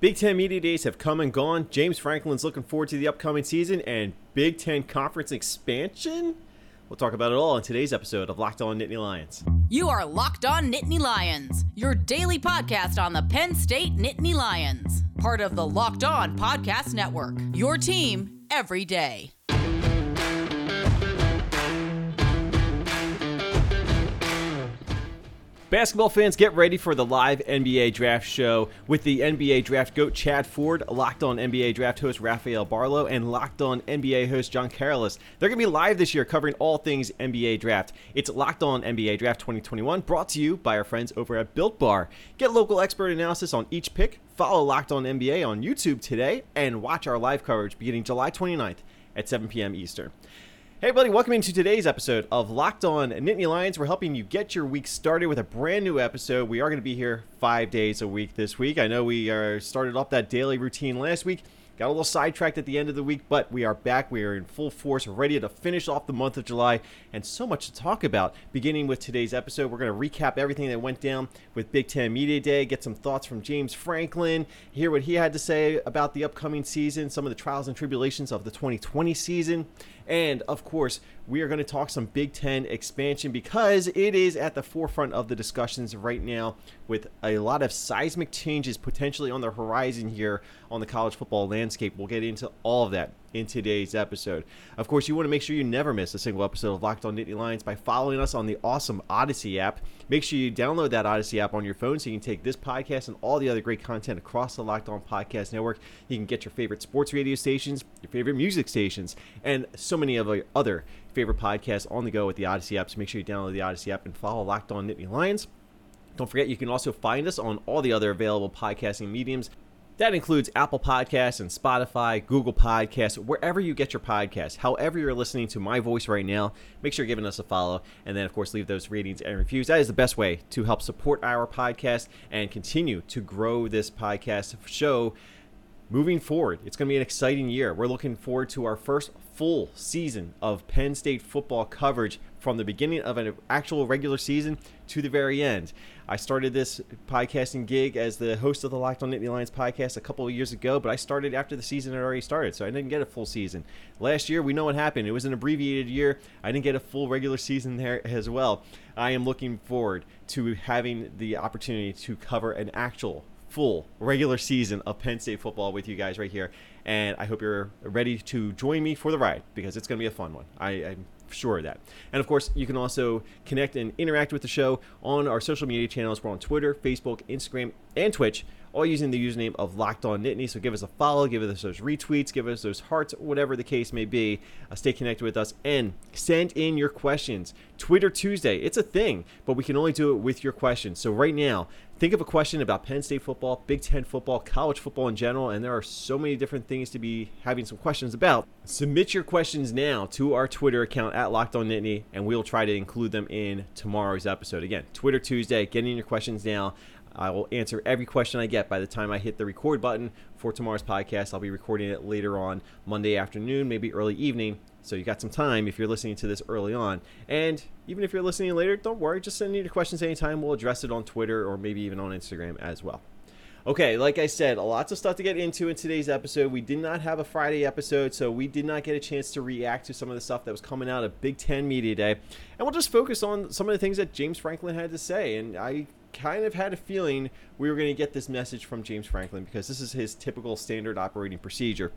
Big Ten Media Days have come and gone. James Franklin's looking forward to the upcoming season and Big Ten Conference expansion. We'll talk about it all in today's episode of Locked On Nittany Lions. You are Locked On Nittany Lions, your daily podcast on the Penn State Nittany Lions, part of the Locked On Podcast Network. Your team every day. Basketball fans, get ready for the live NBA draft show with the NBA draft goat Chad Ford, Locked On NBA draft host Rafael Barlowe, and Locked On NBA host John Carolus. They're going to be live this year covering all things NBA draft. It's Locked On NBA Draft 2021, brought to you by our friends over at Built Bar. Get local expert analysis on each pick, follow Locked On NBA on YouTube today, and watch our live coverage beginning July 29th at 7 p.m. Eastern. Hey, everybody, welcome into today's episode of Locked On Nittany Lions. We're helping you get your week started with a brand new episode. We are going to be here five days a week this week. I know we are started off that daily routine last week. Got a little sidetracked at the end of the week, but we are back. We are in full force, ready to finish off the month of July, and so much to talk about. Beginning with today's episode, we're going to recap everything that went down with Big Ten Media Day, get some thoughts from James Franklin, hear what he had to say about the upcoming season, some of the trials and tribulations of the 2020 season, and of course, we are going to talk some Big Ten expansion because it is at the forefront of the discussions right now with a lot of seismic changes potentially on the horizon here on the college football landscape. We'll get into all of that in today's episode. Of course, you want to make sure you never miss a single episode of Locked On Nittany Lions by following us on the awesome Audacy app. Make sure you download that Audacy app on your phone so you can take this podcast and all the other great content across the Locked On Podcast Network. You can get your favorite sports radio stations, your favorite music stations, and so many of our other favorite podcasts on the go with the Audacy app. So make sure you download the Audacy app and follow Locked On Nittany Lions. Don't forget, you can also find us on all the other available podcasting mediums. That includes Apple Podcasts and Spotify, Google Podcasts, wherever you get your podcasts. However, you're listening to my voice right now, make sure you're giving us a follow. And then, of course, leave those ratings and reviews. That is the best way to help support our podcast and continue to grow this podcast show moving forward. It's going to be an exciting year. We're looking forward to our first full season of Penn State football coverage from the beginning of an actual regular season to the very end. I started this podcasting gig as the host of the Locked On Nittany Lions podcast a couple of years ago, but I started after the season had already started, so I didn't get a full season. Last year, we know what happened. It was an abbreviated year. I didn't get a full regular season there as well. I am looking forward to having the opportunity to cover an actual full regular season of Penn State football with you guys right here. And I hope you're ready to join me for the ride because it's going to be a fun one. I, am sure of that. And of course, you can also connect and interact with the show on our social media channels. We're on Twitter, Facebook, Instagram, and Twitch all using the username of Locked On Nittany. So give us a follow, give us those retweets, give us those hearts, whatever the case may be. Uh, stay connected with us and send in your questions. Twitter Tuesday, it's a thing, but we can only do it with your questions. So right now, think of a question about Penn State football, Big Ten football, college football in general, and there are so many different things to be having some questions about. Submit your questions now to our Twitter account at Locked On Nittany, and we'll try to include them in tomorrow's episode. Again, Twitter Tuesday, getting your questions now. I will answer every question I get by the time I hit the record button for tomorrow's podcast. I'll be recording it later on Monday afternoon, maybe early evening. So you got some time if you're listening to this early on. And even if you're listening later, don't worry. Just send me your questions anytime. We'll address it on Twitter or maybe even on Instagram as well. Okay, like I said, lots of stuff to get into in today's episode. We did not have a Friday episode, so we did not get a chance to react to some of the stuff that was coming out of Big Ten Media Day. And we'll just focus on some of the things that James Franklin had to say. And I kind of had a feeling we were going to get this message from James Franklin because this is his typical standard operating procedure.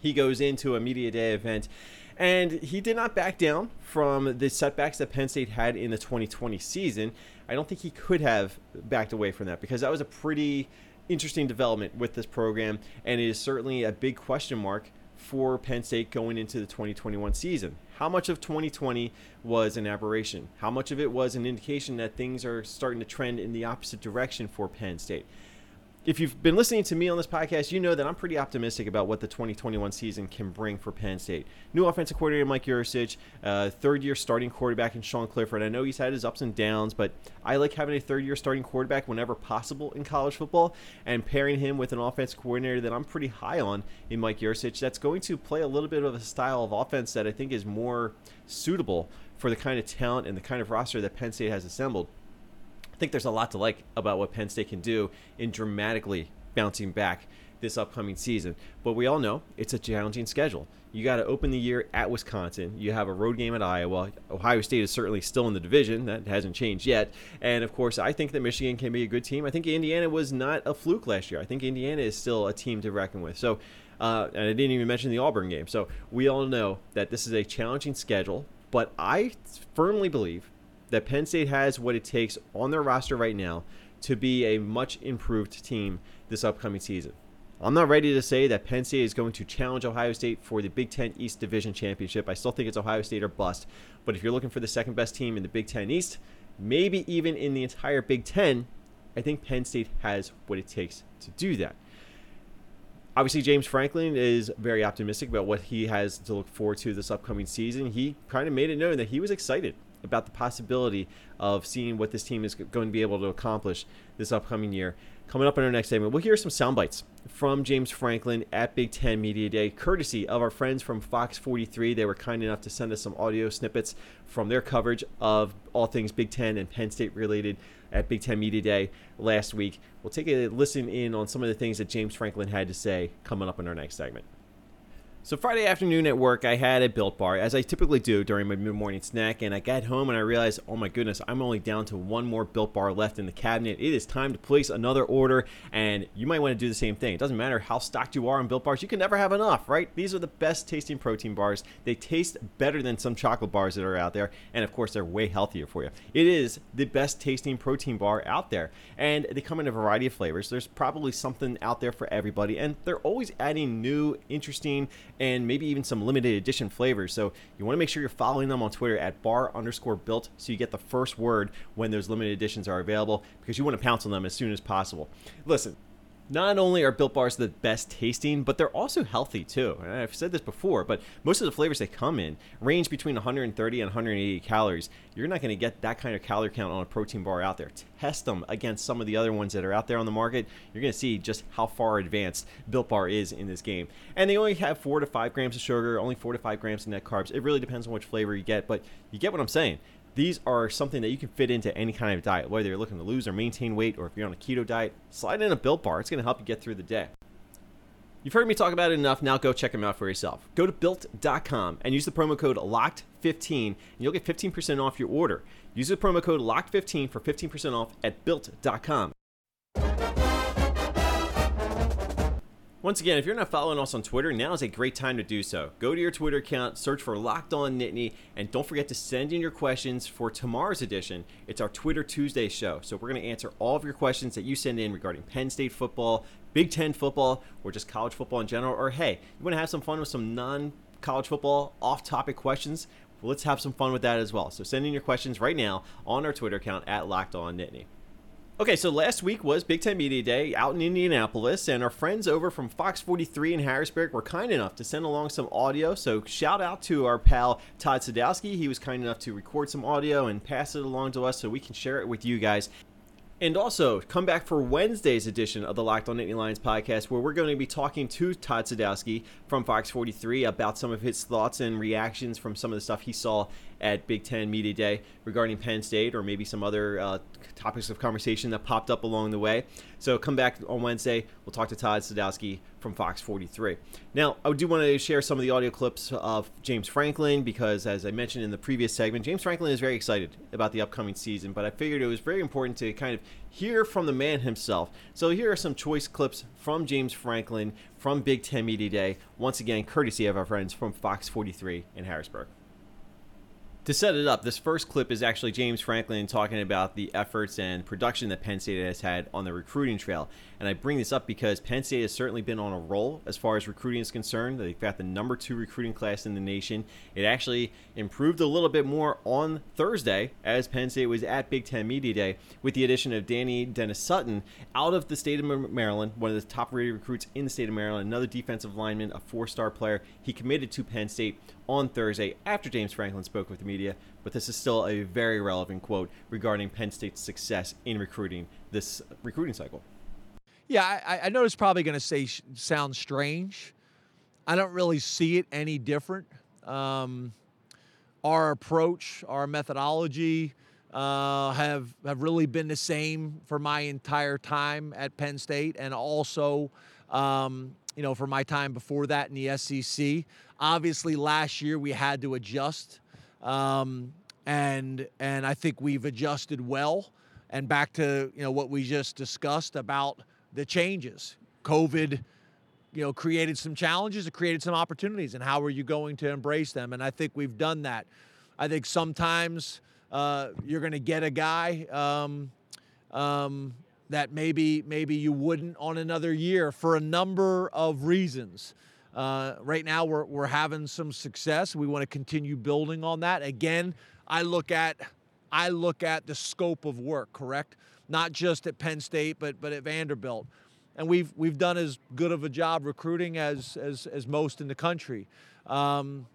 He goes into a media day event and he did not back down from the setbacks that Penn State had in the 2020 season. I don't think he could have backed away from that because that was a pretty interesting development with this program and it is certainly a big question mark for Penn State going into the 2021 season. How much of 2020 was an aberration? How much of it was an indication that things are starting to trend in the opposite direction for Penn State? If you've been listening to me on this podcast, you know that I'm pretty optimistic about what the 2021 season can bring for Penn State. New offensive coordinator Mike Yurcich, uh, third year starting quarterback in Sean Clifford. I know he's had his ups and downs, but I like having a third year starting quarterback whenever possible in college football and pairing him with an offensive coordinator that I'm pretty high on in Mike Yurcich that's going to play a little bit of a style of offense that I think is more suitable for the kind of talent and the kind of roster that Penn State has assembled. Think there's a lot to like about what Penn State can do in dramatically bouncing back this upcoming season. But we all know it's a challenging schedule. You got to open the year at Wisconsin. You have a road game at Iowa. Ohio State is certainly still in the division. That hasn't changed yet. And of course, I think that Michigan can be a good team. I think Indiana was not a fluke last year. I think Indiana is still a team to reckon with. So, uh, and I didn't even mention the Auburn game. So we all know that this is a challenging schedule. But I firmly believe that Penn State has what it takes on their roster right now to be a much improved team this upcoming season. I'm not ready to say that Penn State is going to challenge Ohio State for the Big Ten East Division Championship. I still think it's Ohio State or bust. But if you're looking for the second best team in the Big Ten East, maybe even in the entire Big Ten, I think Penn State has what it takes to do that. Obviously, James Franklin is very optimistic about what he has to look forward to this upcoming season. He kind of made it known that he was excited about the possibility of seeing what this team is going to be able to accomplish this upcoming year. Coming up in our next segment, we'll hear some sound bites from James Franklin at Big Ten Media Day, courtesy of our friends from Fox 43. They were kind enough to send us some audio snippets from their coverage of all things Big Ten and Penn State related at Big Ten Media Day last week. We'll take a listen in on some of the things that James Franklin had to say coming up in our next segment. So Friday afternoon at work, I had a Built Bar, as I typically do during my mid-morning snack, and I got home and I realized, oh my goodness, I'm only down to one more Built Bar left in the cabinet. It is time to place another order, and you might want to do the same thing. It doesn't matter how stocked you are on Built Bars, you can never have enough, right? These are the best tasting protein bars. They taste better than some chocolate bars that are out there, and of course, they're way healthier for you. It is the best tasting protein bar out there, and they come in a variety of flavors. There's probably something out there for everybody, and they're always adding new, interesting, and maybe even some limited edition flavors. So you want to make sure you're following them on Twitter at bar underscore built so you get the first word when those limited editions are available because you want to pounce on them as soon as possible. Listen, not only are Built Bars the best tasting, but they're also healthy too. And I've said this before, but most of the flavors they come in range between 130 and 180 calories. You're not going to get that kind of calorie count on a protein bar out there. Test them against some of the other ones that are out there on the market. You're going to see just how far advanced Built Bar is in this game. And they only have four to five grams of sugar, only four to five grams of net carbs. It really depends on which flavor you get, but you get what I'm saying these are something that you can fit into any kind of diet, whether you're looking to lose or maintain weight, or if you're on a keto diet. Slide in a Built Bar; it's going to help you get through the day. You've heard me talk about it enough. Now go check them out for yourself. Go to built.com and use the promo code LOCKED15 and you'll get 15% off your order. Use the promo code LOCKED15 for 15% off at built.com. Once again, if you're not following us on Twitter, now is a great time to do so. Go to your Twitter account, search for Locked On Nittany, and don't forget to send in your questions for tomorrow's edition. It's our Twitter Tuesday show. So we're going to answer all of your questions that you send in regarding Penn State football, Big Ten football, or just college football in general. Or hey, you want to have some fun with some non college football off topic questions? Well, let's have some fun with that as well. So send in your questions right now on our Twitter account at Locked On Nittany. Okay, so last week was Big Ten Media Day out in Indianapolis, and our friends over from Fox 43 in Harrisburg were kind enough to send along some audio. So, shout out to our pal Todd Sadowski. He was kind enough to record some audio and pass it along to us so we can share it with you guys. And also, come back for Wednesday's edition of the Locked on Nittany Lions podcast, where we're going to be talking to Todd Sadowski from Fox 43 about some of his thoughts and reactions from some of the stuff he saw at Big Ten Media Day regarding Penn State or maybe some other uh, topics of conversation that popped up along the way. So come back on Wednesday. We'll talk to Todd Sadowski from Fox 43. Now, I do want to share some of the audio clips of James Franklin because, as I mentioned in the previous segment, James Franklin is very excited about the upcoming season, but I figured it was very important to kind of hear from the man himself. So here are some choice clips from James Franklin from Big Ten Media Day, once again, courtesy of our friends from Fox 43 in Harrisburg to set it up, this first clip is actually James Franklin talking about the efforts and production that Penn State has had on the recruiting trail. And I bring this up because Penn State has certainly been on a roll as far as recruiting is concerned. They've got the number two recruiting class in the nation. It actually improved a little bit more on Thursday as Penn State was at Big Ten Media Day with the addition of Dani Dennis Sutton out of the state of Maryland, one of the top rated recruits in the state of Maryland, another defensive lineman, a four star player. He committed to Penn State on Thursday after James Franklin spoke with the media, but this is still a very relevant quote regarding Penn State's success in recruiting this recruiting cycle. Yeah, I, I know it's probably going to say sound strange. I don't really see it any different. Um, our approach, our methodology, uh, have have really been the same for my entire time at Penn State, and also, um, you know, for my time before that in the SEC. Obviously, last year we had to adjust, um, and and I think we've adjusted well. And back to you know what we just discussed about the changes, COVID you know created some challenges it created some opportunities and how are you going to embrace them? And i think we've done that. I think sometimes uh, you're going to get a guy um, um, that maybe maybe you wouldn't on another year for a number of reasons. Uh, right now we're, we're having some success. We want to continue building on that. Again i look at i look at the scope of work correct not just at penn state but but at vanderbilt and we've we've done as good of a job recruiting as as, as most in the country. Um,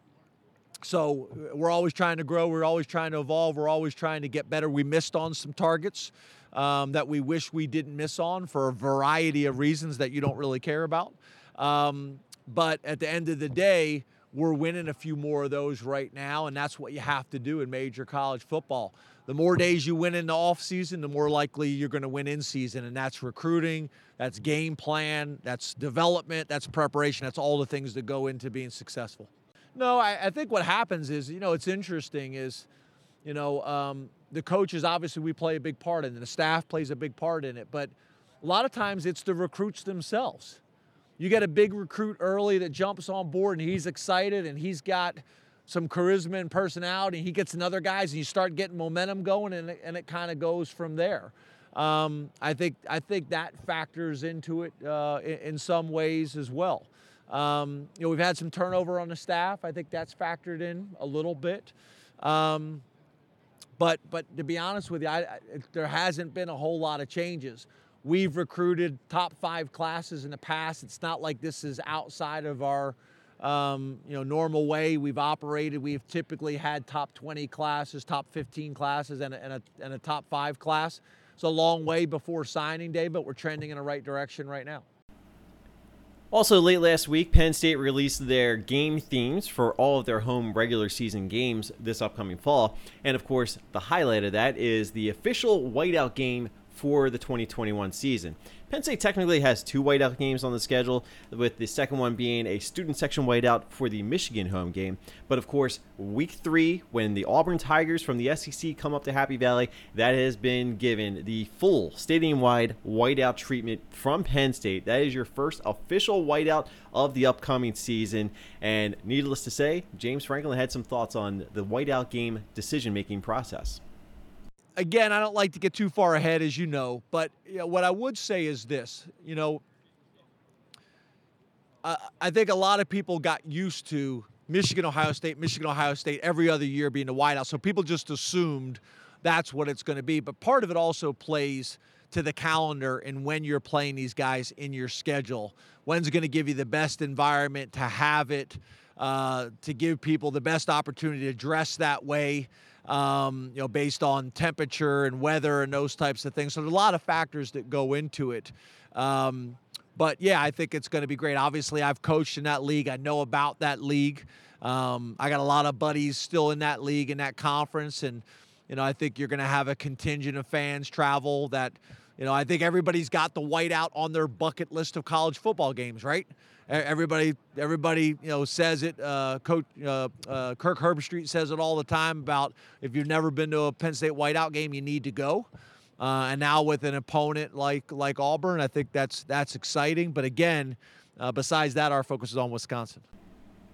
so we're always trying to grow. We're always trying to evolve. We're always trying to get better. We missed on some targets um, that we wish we didn't miss on for a variety of reasons that you don't really care about. Um, but at the end of the day, we're winning a few more of those right now, and that's what you have to do in major college football. The more days you win in the off season, the more likely you're going to win in season, and that's recruiting, that's game plan, that's development, that's preparation, that's all the things that go into being successful. No, I, I think what happens is, you know, it's interesting is, you know, um, the coaches obviously we play a big part in it, the staff plays a big part in it, but a lot of times it's the recruits themselves you get a big recruit early that jumps on board and he's excited and he's got some charisma and personality. He gets another guys and you start getting momentum going and it, and it kind of goes from there. Um, I think I think that factors into it uh, in, in, some ways as well. Um, you know, we've had some turnover on the staff. I think that's factored in a little bit. Um, but but to be honest with you, I, I, there hasn't been a whole lot of changes. We've recruited top five classes in the past. It's not like this is outside of our um, you know normal way we've operated. We've typically had top 20 classes, top 15 classes, and a, and a, and a top five class. It's a long way before signing day, but we're trending in the right direction right now. Also, late last week, Penn State released their game themes for all of their home regular season games this upcoming fall. And of course, the highlight of that is the official whiteout game for the 2021 season. Penn State technically has two whiteout games on the schedule, with the second one being a student section whiteout for the Michigan home game. But of course, week three, when the Auburn Tigers from the SEC come up to Happy Valley, that has been given the full stadium wide whiteout treatment from Penn State. That is your first official whiteout of the upcoming season. And needless to say, James Franklin had some thoughts on the whiteout game decision making process again, I don't like to get too far ahead, as you know, but you know, what I would say is this: you know, I think a lot of people got used to Michigan, Ohio State, Michigan, Ohio State every other year being the whiteout, so people just assumed that's what it's going to be. But part of it also plays to the calendar and when you're playing these guys in your schedule. When's going to give you the best environment to have it, uh, to give people the best opportunity to dress that way um, you know, based on temperature and weather and those types of things. So there's a lot of factors that go into it. Um, but yeah, I think it's going to be great. Obviously, I've coached in that league. I know about that league. Um, I got a lot of buddies still in that league in that conference, and you know, I think you're going to have a contingent of fans travel that you know, I think everybody's got the whiteout on their bucket list of college football games, right? Everybody, everybody, you know, says it. Uh, Coach uh, uh, Kirk Herbstreit says it all the time about if you've never been to a Penn State whiteout game, you need to go. Uh, and now with an opponent like like Auburn, I think that's that's exciting. But again, uh, besides that, our focus is on Wisconsin.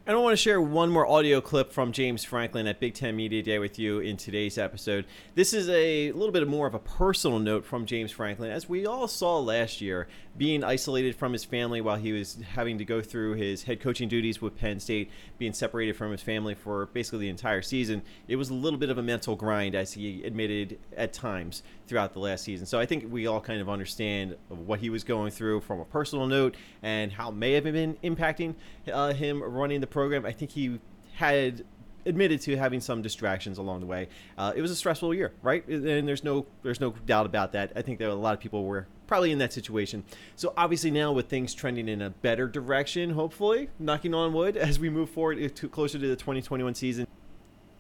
And I want to share one more audio clip from James Franklin at Big Ten Media Day with you in today's episode. This is a little bit more of a personal note from James Franklin. As we all saw last year, being isolated from his family while he was having to go through his head coaching duties with Penn State, being separated from his family for basically the entire season, it was a little bit of a mental grind, as he admitted at times throughout the last season. So I think we all kind of understand what he was going through from a personal note and how may have been impacting uh, him running the program. I think he had admitted to having some distractions along the way. Uh, it was a stressful year, right? And there's no there's no doubt about that. I think that a lot of people were probably in that situation. So obviously now with things trending in a better direction, hopefully, knocking on wood as we move forward to closer to the 2021 season,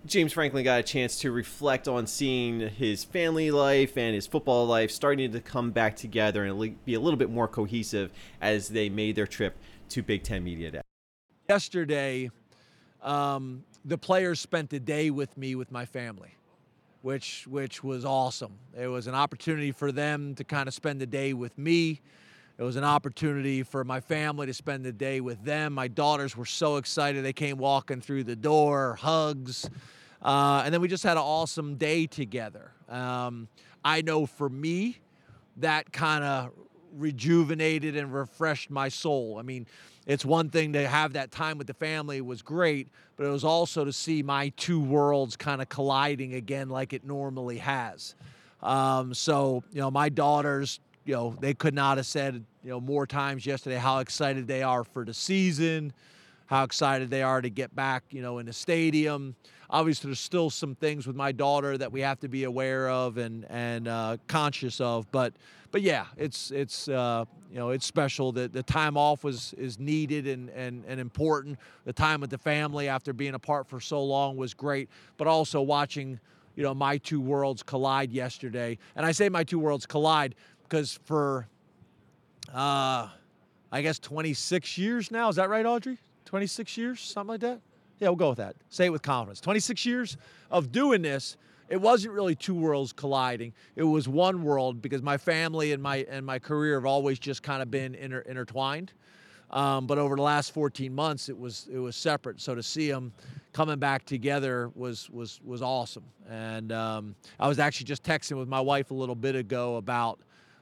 James Franklin got a chance to reflect on seeing his family life and his football life starting to come back together and be a little bit more cohesive as they made their trip to Big Ten Media Day. Yesterday, um, the players spent a day with me with my family, which which was awesome. It was an opportunity for them to kind of spend the day with me. It was an opportunity for my family to spend the day with them. My daughters were so excited; they came walking through the door, hugs, uh, and then we just had an awesome day together. Um, I know for me, that kind of rejuvenated and refreshed my soul. I mean, it's one thing to have that time with the family was great, but it was also to see my two worlds kind of colliding again like it normally has. Um, so, you know, my daughters, you know, they could not have said, you know, more times yesterday how excited they are for the season, how excited they are to get back, you know, in the stadium. Obviously, there's still some things with my daughter that we have to be aware of and and uh, conscious of, but but yeah, it's it's uh, you know it's special that the time off was is needed and, and and important. The time with the family after being apart for so long was great, but also watching you know my two worlds collide yesterday. And I say my two worlds collide because for uh, I guess 26 years now, is that right, Audrey? 26 years, something like that. Yeah, we'll go with that. Say it with confidence. 26 years of doing this it wasn't really two worlds colliding. It was one world because my family and my and my career have always just kind of been inter, intertwined. Um, but over the last 14 months, it was it was separate. So to see them coming back together was was was awesome. And um, I was actually just texting with my wife a little bit ago about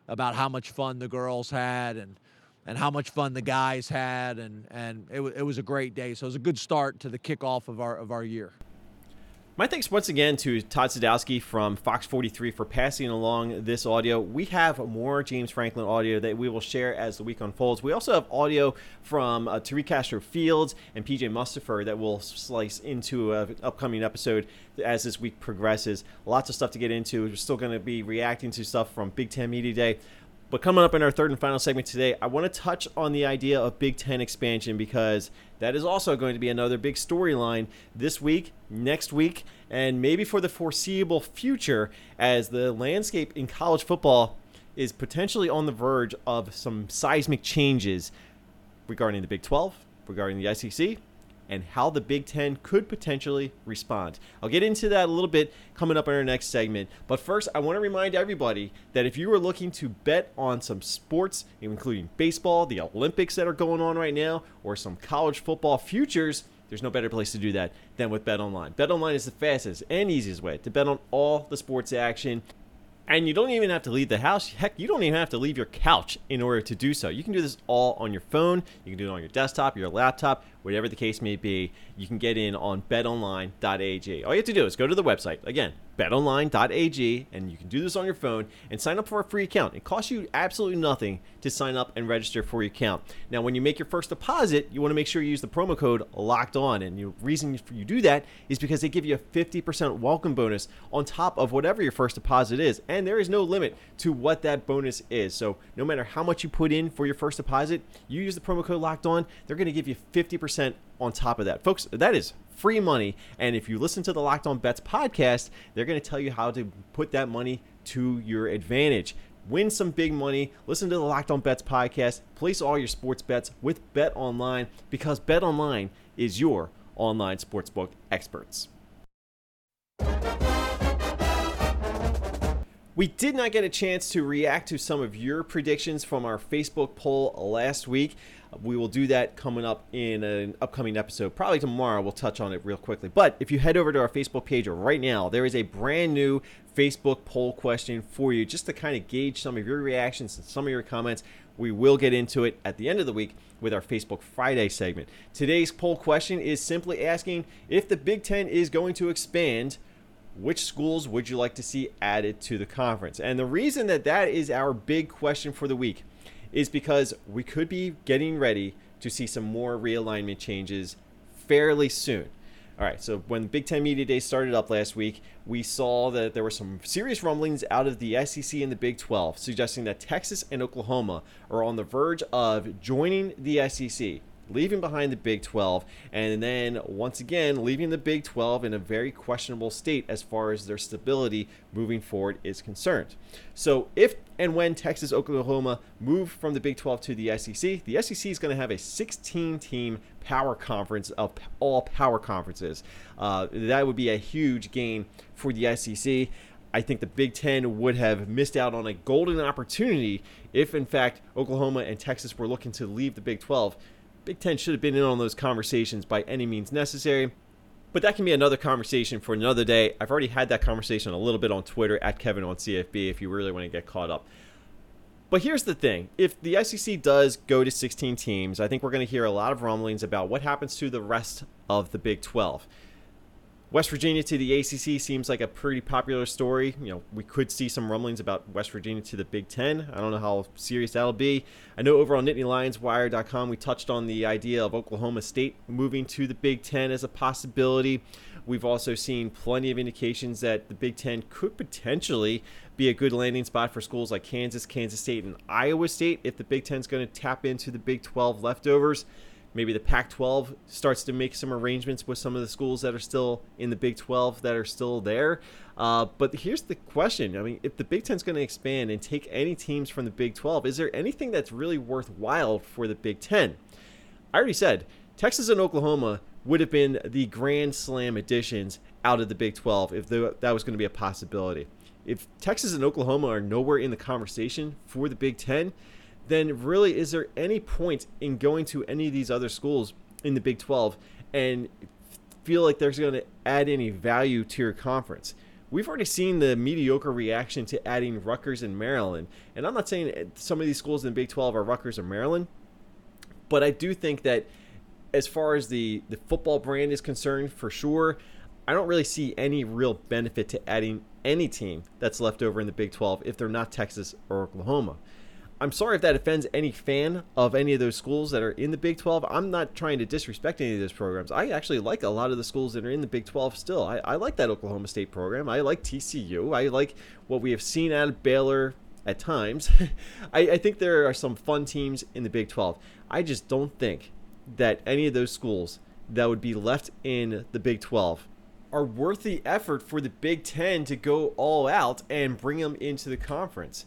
about how much fun the girls had and and how much fun the guys had and and it, it was a great day. So it was a good start to the kickoff of our of our year. My thanks once again to Todd Sadowski from Fox 43 for passing along this audio. We have more James Franklin audio that we will share as the week unfolds. We also have audio from uh, Tariq Castro Fields and PJ Mustipher that will slice into an upcoming episode as this week progresses. Lots of stuff to get into. We're still going to be reacting to stuff from Big Ten Media Day. But coming up in our third and final segment today, I want to touch on the idea of Big Ten expansion because that is also going to be another big storyline this week, next week, and maybe for the foreseeable future as the landscape in college football is potentially on the verge of some seismic changes regarding the Big 12, regarding the SEC, and how the Big Ten could potentially respond. I'll get into that a little bit coming up in our next segment. But first, I want to remind everybody that if you are looking to bet on some sports, including baseball, the Olympics that are going on right now, or some college football futures, there's no better place to do that than with BetOnline. BetOnline is the fastest and easiest way to bet on all the sports action. And you don't even have to leave the house. Heck, you don't even have to leave your couch in order to do so. You can do this all on your phone. You can do it on your desktop, your laptop, whatever the case may be. You can get in on betonline.ag. All you have to do is go to the website. Again, betonline.ag, and you can do this on your phone and sign up for a free account. It costs you absolutely nothing to sign up and register for your account. Now, when you make your first deposit, you want to make sure you use the promo code locked on. And the reason you do that is because they give you a 50% welcome bonus on top of whatever your first deposit is. And there is no limit to what that bonus is. So, no matter how much you put in for your first deposit, you use the promo code locked on, they're going to give you 50% on top of that. Folks, that is free money. And if you listen to the Locked On Bets podcast, they're going to tell you how to put that money to your advantage. Win some big money. Listen to the Locked On Bets podcast. Place all your sports bets with Bet Online because Bet Online is your online sportsbook experts. We did not get a chance to react to some of your predictions from our Facebook poll last week. We will do that coming up in an upcoming episode. Probably tomorrow, we'll touch on it real quickly. But if you head over to our Facebook page right now, there is a brand new Facebook poll question for you just to kind of gauge some of your reactions and some of your comments. We will get into it at the end of the week with our Facebook Friday segment. Today's poll question is simply asking if the Big Ten is going to expand which schools would you like to see added to the conference? And the reason that that is our big question for the week is because we could be getting ready to see some more realignment changes fairly soon. All right, so when Big Ten Media Day started up last week, we saw that there were some serious rumblings out of the SEC and the Big 12 suggesting that Texas and Oklahoma are on the verge of joining the SEC. Leaving behind the Big 12, and then once again leaving the Big 12 in a very questionable state as far as their stability moving forward is concerned. So, if and when Texas, Oklahoma move from the Big 12 to the SEC, the SEC is going to have a 16 team power conference of all power conferences. Uh, that would be a huge gain for the SEC. I think the Big Ten would have missed out on a golden opportunity if, in fact, Oklahoma and Texas were looking to leave the Big 12. Big Ten should have been in on those conversations by any means necessary. But that can be another conversation for another day. I've already had that conversation a little bit on Twitter at Kevin on CFB if you really want to get caught up. But here's the thing if the SEC does go to 16 teams, I think we're going to hear a lot of rumblings about what happens to the rest of the Big 12. West Virginia to the ACC seems like a pretty popular story. You know, we could see some rumblings about West Virginia to the Big Ten. I don't know how serious that'll be. I know over on NittanyLionsWire.com we touched on the idea of Oklahoma State moving to the Big Ten as a possibility. We've also seen plenty of indications that the Big Ten could potentially be a good landing spot for schools like Kansas, Kansas State, and Iowa State if the Big Ten is going to tap into the Big 12 leftovers. Maybe the Pac 12 starts to make some arrangements with some of the schools that are still in the Big 12 that are still there. Uh, but here's the question I mean, if the Big 10 is going to expand and take any teams from the Big 12, is there anything that's really worthwhile for the Big 10? I already said Texas and Oklahoma would have been the grand slam additions out of the Big 12 if that was going to be a possibility. If Texas and Oklahoma are nowhere in the conversation for the Big 10, then really is there any point in going to any of these other schools in the Big 12 and feel like there's going to add any value to your conference? We've already seen the mediocre reaction to adding Rutgers and Maryland. And I'm not saying eh, some of these schools in the Big 12 are Rutgers or Maryland, but I do think that as far as the, the football brand is concerned, for sure, I don't really see any real benefit to adding any team that's left over in the Big 12 if they're not Texas or Oklahoma. I'm sorry if that offends any fan of any of those schools that are in the Big 12. I'm not trying to disrespect any of those programs. I actually like a lot of the schools that are in the Big 12 still. I, I like that Oklahoma State program. I like TCU. I like what we have seen out of Baylor at times. I, I think there are some fun teams in the Big 12. I just don't think that any of those schools that would be left in the Big 12 are worth the effort for the Big 10 to go all out and bring them into the conference.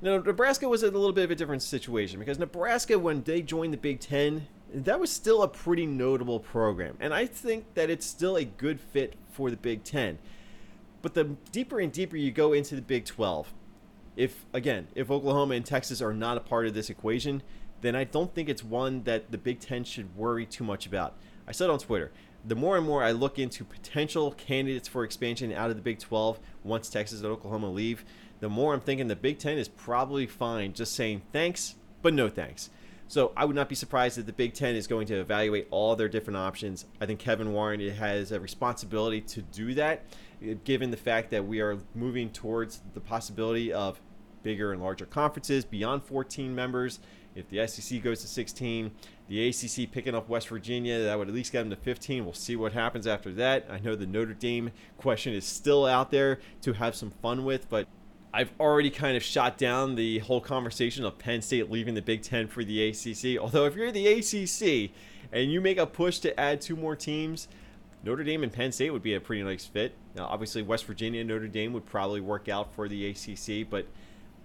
Now, Nebraska was a little bit of a different situation because Nebraska, when they joined the Big Ten, that was still a pretty notable program. And I think that it's still a good fit for the Big Ten. But the deeper and deeper you go into the Big 12, if, again, if Oklahoma and Texas are not a part of this equation, then I don't think it's one that the Big Ten should worry too much about. I said on Twitter, the more and more I look into potential candidates for expansion out of the Big 12 once Texas and Oklahoma leave, the more I'm thinking the Big Ten is probably fine just saying thanks, but no thanks. So I would not be surprised that the Big Ten is going to evaluate all their different options. I think Kevin Warren has a responsibility to do that, eh, given the fact that we are moving towards the possibility of bigger and larger conferences beyond 14 members. If the SEC goes to 16, the ACC picking up West Virginia, that would at least get them to 15. We'll see what happens after that. I know the Notre Dame question is still out there to have some fun with, but I've already kind of shot down the whole conversation of Penn State leaving the Big Ten for the ACC. Although, if you're the ACC and you make a push to add two more teams, Notre Dame and Penn State would be a pretty nice fit. Now, obviously, West Virginia and Notre Dame would probably work out for the ACC, but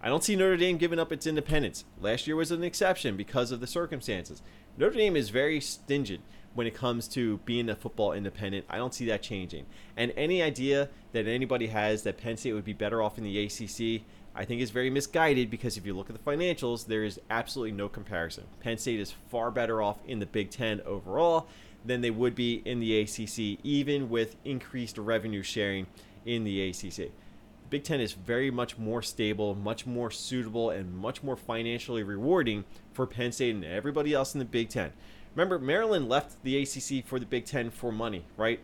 I don't see Notre Dame giving up its independence. Last year was an exception because of the circumstances. Notre Dame is very stingent when it comes to being a football independent. I don't see that changing. And any idea that anybody has that Penn State would be better off in the ACC, I think is very misguided because if you look at the financials, there is absolutely no comparison. Penn State is far better off in the Big Ten overall than they would be in the ACC, even with increased revenue sharing in the ACC. The Big Ten is very much more stable, much more suitable, and much more financially rewarding for Penn State and everybody else in the Big Ten. Remember, Maryland left the ACC for the Big Ten for money, right?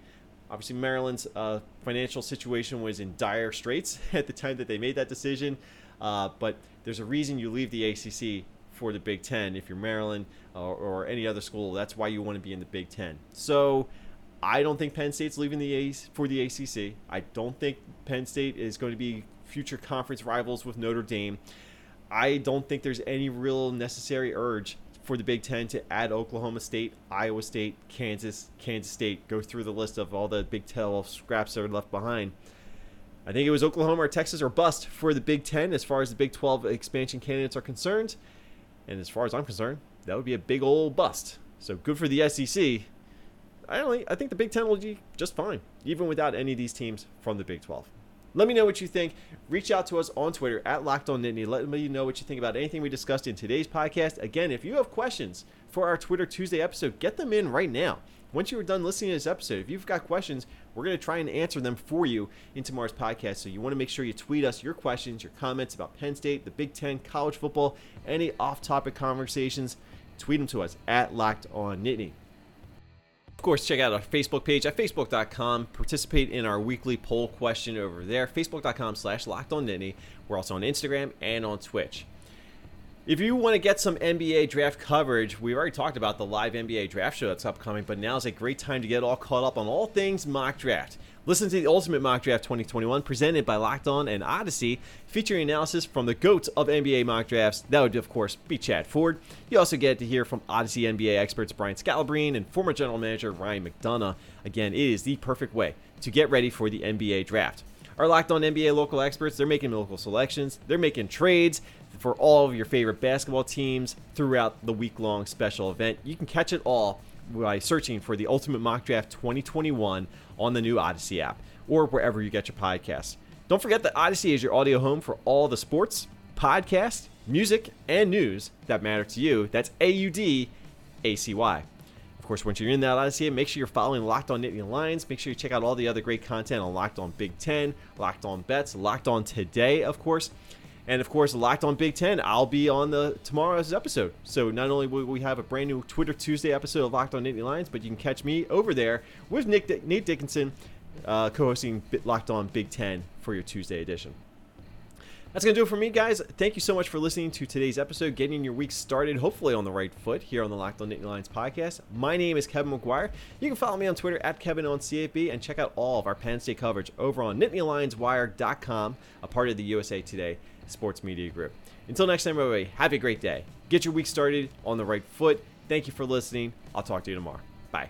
Obviously, Maryland's uh, financial situation was in dire straits at the time that they made that decision. Uh, but there's a reason you leave the ACC for the Big Ten if you're Maryland or, or any other school. That's why you want to be in the Big Ten. So I don't think Penn State's leaving the A for the ACC. I don't think Penn State is going to be future conference rivals with Notre Dame. I don't think there's any real necessary urge for the Big Ten to add Oklahoma State, Iowa State, Kansas, Kansas State, go through the list of all the Big 12 scraps that are left behind. I think it was Oklahoma or Texas or bust for the Big Ten as far as the Big 12 expansion candidates are concerned. And as far as I'm concerned, that would be a big old bust. So good for the SEC. I only I think the Big Ten will be just fine, even without any of these teams from the Big 12. Let me know what you think. Reach out to us on Twitter at Locked On Nittany. Let me know what you think about anything we discussed in today's podcast. Again, if you have questions for our Twitter Tuesday episode, get them in right now. Once you are done listening to this episode, if you've got questions, we're going to try and answer them for you in tomorrow's podcast. So you want to make sure you tweet us your questions, your comments about Penn State, the Big Ten, college football, any off-topic conversations. Tweet them to us at Locked On Nittany. Of course, check out our Facebook page at facebook.com. Participate in our weekly poll question over there, facebook.com slash locked on. We're also on Instagram and on Twitch. If you want to get some NBA draft coverage, we've already talked about the live NBA draft show that's upcoming, but now is a great time to get all caught up on all things mock draft. Listen to the Ultimate Mock Draft 2021 presented by Locked On and Audacy, featuring analysis from the GOATs of NBA mock drafts. That would, of course, be Chad Ford. You also get to hear from Audacy NBA experts Brian Scalabrine and former general manager Ryan McDonough. Again, it is the perfect way to get ready for the NBA draft. Our Locked On NBA local experts, they're making local selections, they're making trades for all of your favorite basketball teams throughout the week long special event. You can catch it all by searching for the Ultimate Mock Draft 2021 on the new Audacy app or wherever you get your podcasts. Don't forget that Audacy is your audio home for all the sports, podcasts, music, and news that matter to you. That's A U D A C Y. Of course, once you're in that Audacy, make sure you're following Locked On Nittany Lions. Make sure you check out all the other great content on Locked On Big Ten, Locked On Bets, Locked On Today, of course. And of course, Locked On Big Ten, I'll be on the tomorrow's episode. So not only will we have a brand new Twitter Tuesday episode of Locked On Nittany Lions, but you can catch me over there with Nick Nate Dickinson, uh, co-hosting Locked On Big Ten for your Tuesday edition. That's going to do it for me, guys. Thank you so much for listening to today's episode, getting your week started, hopefully on the right foot here on the Locked On Nittany Lions podcast. My name is Kevin McGuire. You can follow me on Twitter at Kevin on CFB and check out all of our Penn State coverage over on NittanyLionsWire.com, a part of the USA Today Sports Media Group. Until next time, everybody, have a great day. Get your week started on the right foot. Thank you for listening. I'll talk to you tomorrow. Bye.